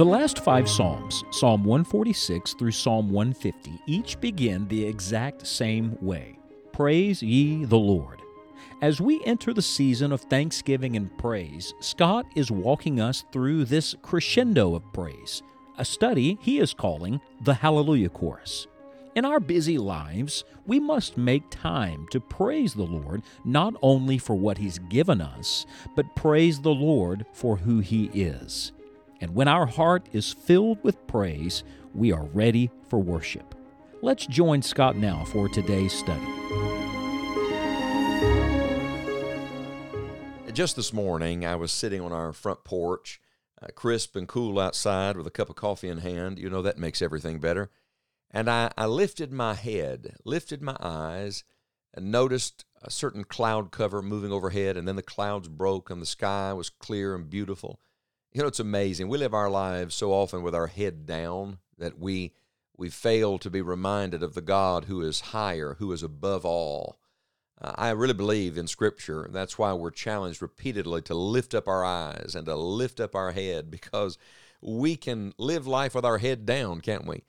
The last five Psalms, Psalm 146 through Psalm 150, each begin the exact same way Praise ye the Lord. As we enter the season of thanksgiving and praise, Scott is walking us through this crescendo of praise, a study he is calling the Hallelujah Chorus. In our busy lives, we must make time to praise the Lord not only for what He's given us, but praise the Lord for who He is. And when our heart is filled with praise, we are ready for worship. Let's join Scott now for today's study. Just this morning, I was sitting on our front porch, uh, crisp and cool outside with a cup of coffee in hand. You know, that makes everything better. And I, I lifted my head, lifted my eyes, and noticed a certain cloud cover moving overhead, and then the clouds broke and the sky was clear and beautiful. You know, it's amazing. We live our lives so often with our head down that we we fail to be reminded of the God who is higher, who is above all. Uh, I really believe in Scripture. That's why we're challenged repeatedly to lift up our eyes and to lift up our head because we can live life with our head down, can't we?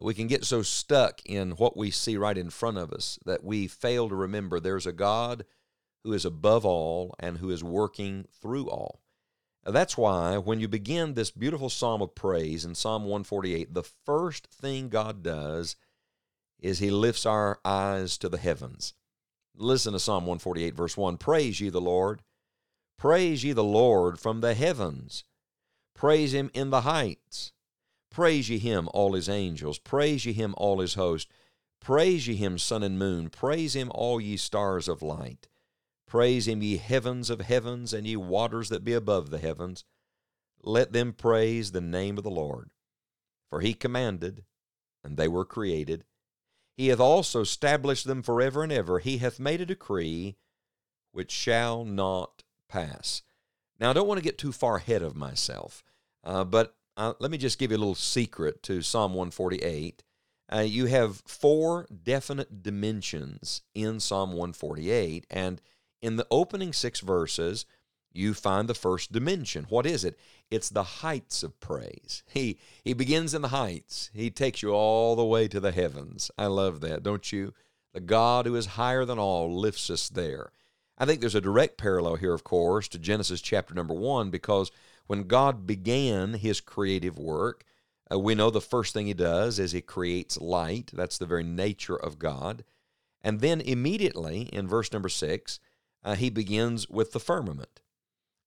We can get so stuck in what we see right in front of us that we fail to remember there's a God who is above all and who is working through all. That's why when you begin this beautiful psalm of praise in Psalm 148, the first thing God does is he lifts our eyes to the heavens. Listen to Psalm 148, verse 1 Praise ye the Lord. Praise ye the Lord from the heavens. Praise him in the heights. Praise ye him, all his angels. Praise ye him, all his host. Praise ye him, sun and moon. Praise him, all ye stars of light. Praise him, ye heavens of heavens, and ye waters that be above the heavens. Let them praise the name of the Lord. For he commanded, and they were created. He hath also established them forever and ever. He hath made a decree which shall not pass. Now, I don't want to get too far ahead of myself, uh, but uh, let me just give you a little secret to Psalm 148. Uh, you have four definite dimensions in Psalm 148, and in the opening six verses, you find the first dimension. What is it? It's the heights of praise. He he begins in the heights. He takes you all the way to the heavens. I love that, don't you? The God who is higher than all lifts us there. I think there's a direct parallel here, of course, to Genesis chapter number one, because when God began his creative work, uh, we know the first thing he does is he creates light. That's the very nature of God. And then immediately in verse number six, uh, he begins with the firmament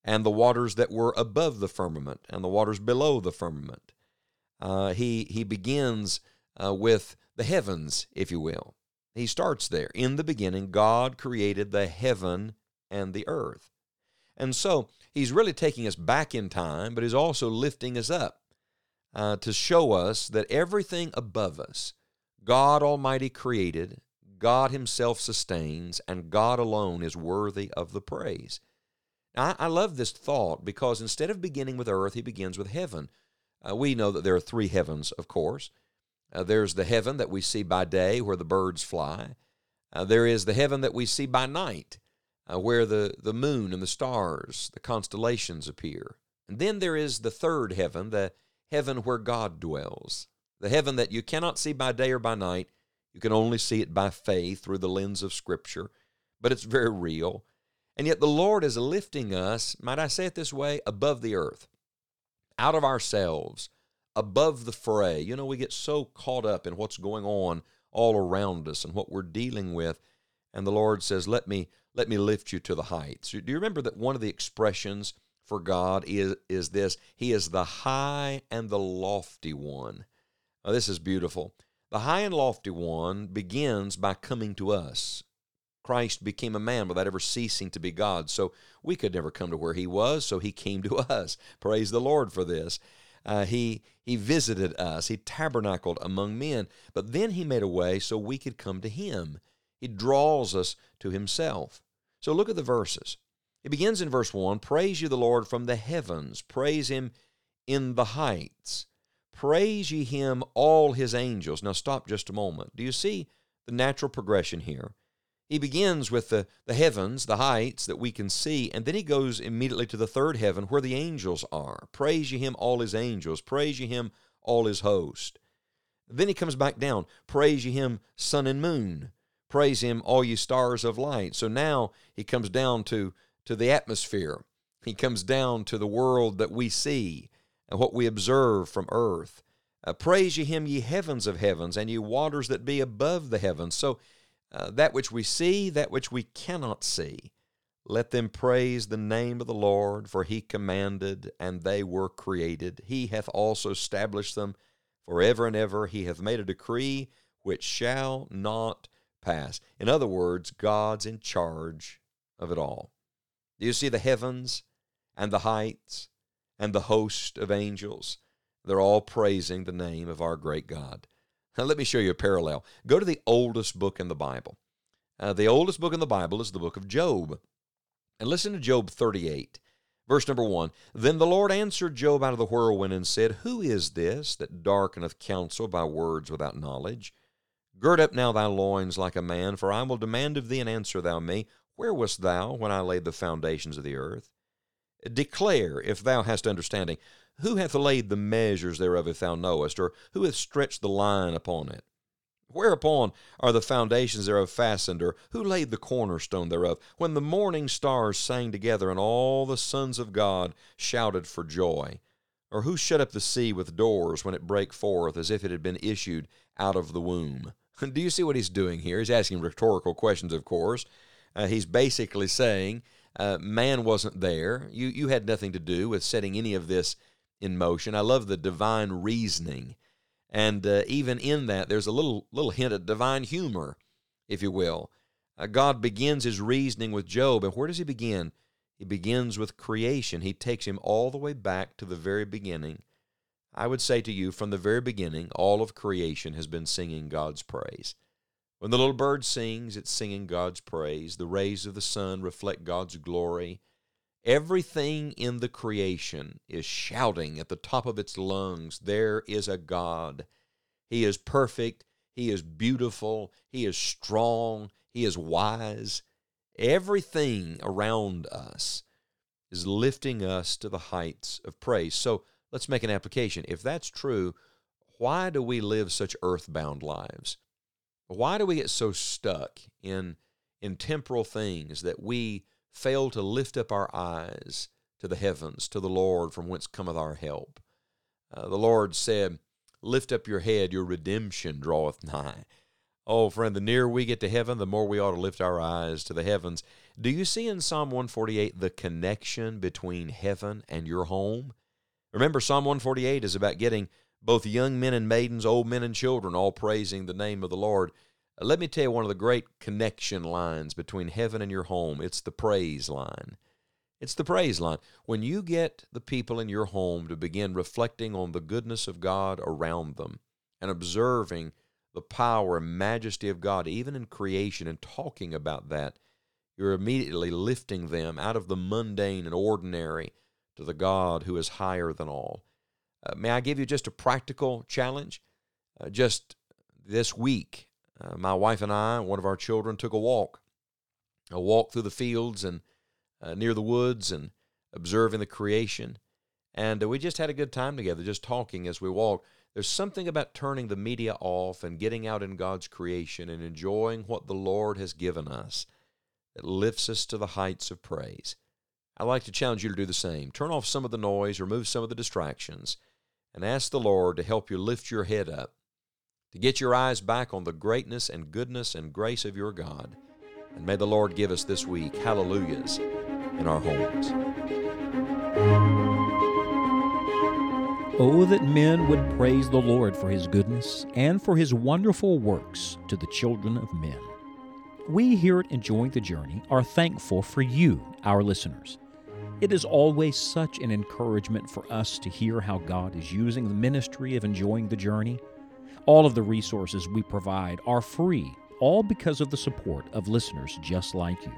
and the waters that were above the firmament and the waters below the firmament. Uh, he, he begins uh, with the heavens, if you will. He starts there. In the beginning, God created the heaven and the earth. And so he's really taking us back in time, but he's also lifting us up uh, to show us that everything above us, God Almighty created, God Himself sustains, and God alone is worthy of the praise. Now, I, love this thought because instead of beginning with earth, He begins with heaven. Uh, we know that there are three heavens, of course. Uh, there's the heaven that we see by day where the birds fly. Uh, there is the heaven that we see by night uh, where the, the moon and the stars, the constellations appear. And then there is the third heaven, the heaven where God dwells, the heaven that you cannot see by day or by night. You can only see it by faith through the lens of Scripture, but it's very real. And yet the Lord is lifting us, might I say it this way, above the earth, out of ourselves, above the fray. You know, we get so caught up in what's going on all around us and what we're dealing with. And the Lord says, Let me let me lift you to the heights. Do you remember that one of the expressions for God is, is this? He is the high and the lofty one. Now, this is beautiful. The high and lofty one begins by coming to us. Christ became a man without ever ceasing to be God. So we could never come to where he was, so he came to us. Praise the Lord for this. Uh, he, he visited us, he tabernacled among men, but then he made a way so we could come to him. He draws us to himself. So look at the verses. It begins in verse 1 Praise you the Lord from the heavens, praise him in the heights. Praise ye him, all his angels. Now stop just a moment. Do you see the natural progression here? He begins with the, the heavens, the heights that we can see, and then he goes immediately to the third heaven where the angels are. Praise ye him, all his angels. Praise ye him, all his host. Then he comes back down. Praise ye him, sun and moon. Praise him, all ye stars of light. So now he comes down to, to the atmosphere. He comes down to the world that we see and what we observe from earth. Uh, praise ye him, ye heavens of heavens, and ye waters that be above the heavens. So uh, that which we see, that which we cannot see. Let them praise the name of the Lord, for he commanded, and they were created. He hath also established them forever and ever. He hath made a decree which shall not pass. In other words, God's in charge of it all. Do you see the heavens and the heights and the host of angels? They're all praising the name of our great God. Now, let me show you a parallel. Go to the oldest book in the Bible. Uh, the oldest book in the Bible is the book of Job. And listen to Job 38, verse number 1. Then the Lord answered Job out of the whirlwind and said, Who is this that darkeneth counsel by words without knowledge? Gird up now thy loins like a man, for I will demand of thee, and answer thou me. Where wast thou when I laid the foundations of the earth? Declare, if thou hast understanding, who hath laid the measures thereof, if thou knowest, or who hath stretched the line upon it? Whereupon are the foundations thereof fastened, or who laid the cornerstone thereof? When the morning stars sang together, and all the sons of God shouted for joy? Or who shut up the sea with doors when it brake forth, as if it had been issued out of the womb? Do you see what he's doing here? He's asking rhetorical questions, of course. Uh, he's basically saying, uh, man wasn't there. You, you had nothing to do with setting any of this in motion. I love the divine reasoning. And uh, even in that, there's a little, little hint of divine humor, if you will. Uh, God begins his reasoning with Job. And where does he begin? He begins with creation. He takes him all the way back to the very beginning. I would say to you, from the very beginning, all of creation has been singing God's praise. When the little bird sings, it's singing God's praise. The rays of the sun reflect God's glory. Everything in the creation is shouting at the top of its lungs, There is a God. He is perfect. He is beautiful. He is strong. He is wise. Everything around us is lifting us to the heights of praise. So let's make an application. If that's true, why do we live such earthbound lives? Why do we get so stuck in, in temporal things that we fail to lift up our eyes to the heavens, to the Lord, from whence cometh our help. Uh, the Lord said, Lift up your head, your redemption draweth nigh. Oh, friend, the nearer we get to heaven, the more we ought to lift our eyes to the heavens. Do you see in Psalm 148 the connection between heaven and your home? Remember, Psalm 148 is about getting both young men and maidens, old men and children, all praising the name of the Lord. Uh, let me tell you one of the great connection lines between heaven and your home. It's the praise line. It's the praise line. When you get the people in your home to begin reflecting on the goodness of God around them and observing the power and majesty of God, even in creation, and talking about that, you're immediately lifting them out of the mundane and ordinary to the God who is higher than all. Uh, may I give you just a practical challenge? Uh, just this week, uh, my wife and I, one of our children, took a walk, a walk through the fields and uh, near the woods and observing the creation. And uh, we just had a good time together, just talking as we walked. There's something about turning the media off and getting out in God's creation and enjoying what the Lord has given us that lifts us to the heights of praise. I'd like to challenge you to do the same. Turn off some of the noise, remove some of the distractions, and ask the Lord to help you lift your head up to get your eyes back on the greatness and goodness and grace of your God. And may the Lord give us this week hallelujahs in our homes. Oh, that men would praise the Lord for his goodness and for his wonderful works to the children of men. We here at Enjoying the Journey are thankful for you, our listeners. It is always such an encouragement for us to hear how God is using the ministry of Enjoying the Journey all of the resources we provide are free, all because of the support of listeners just like you.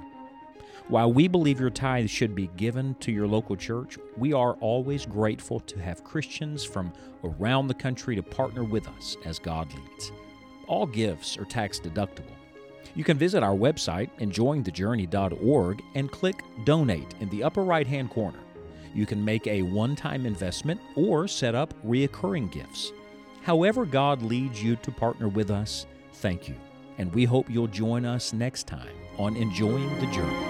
While we believe your tithes should be given to your local church, we are always grateful to have Christians from around the country to partner with us as God leads. All gifts are tax deductible. You can visit our website, enjoyingthejourney.org, and click Donate in the upper right hand corner. You can make a one time investment or set up reoccurring gifts. However, God leads you to partner with us, thank you. And we hope you'll join us next time on Enjoying the Journey.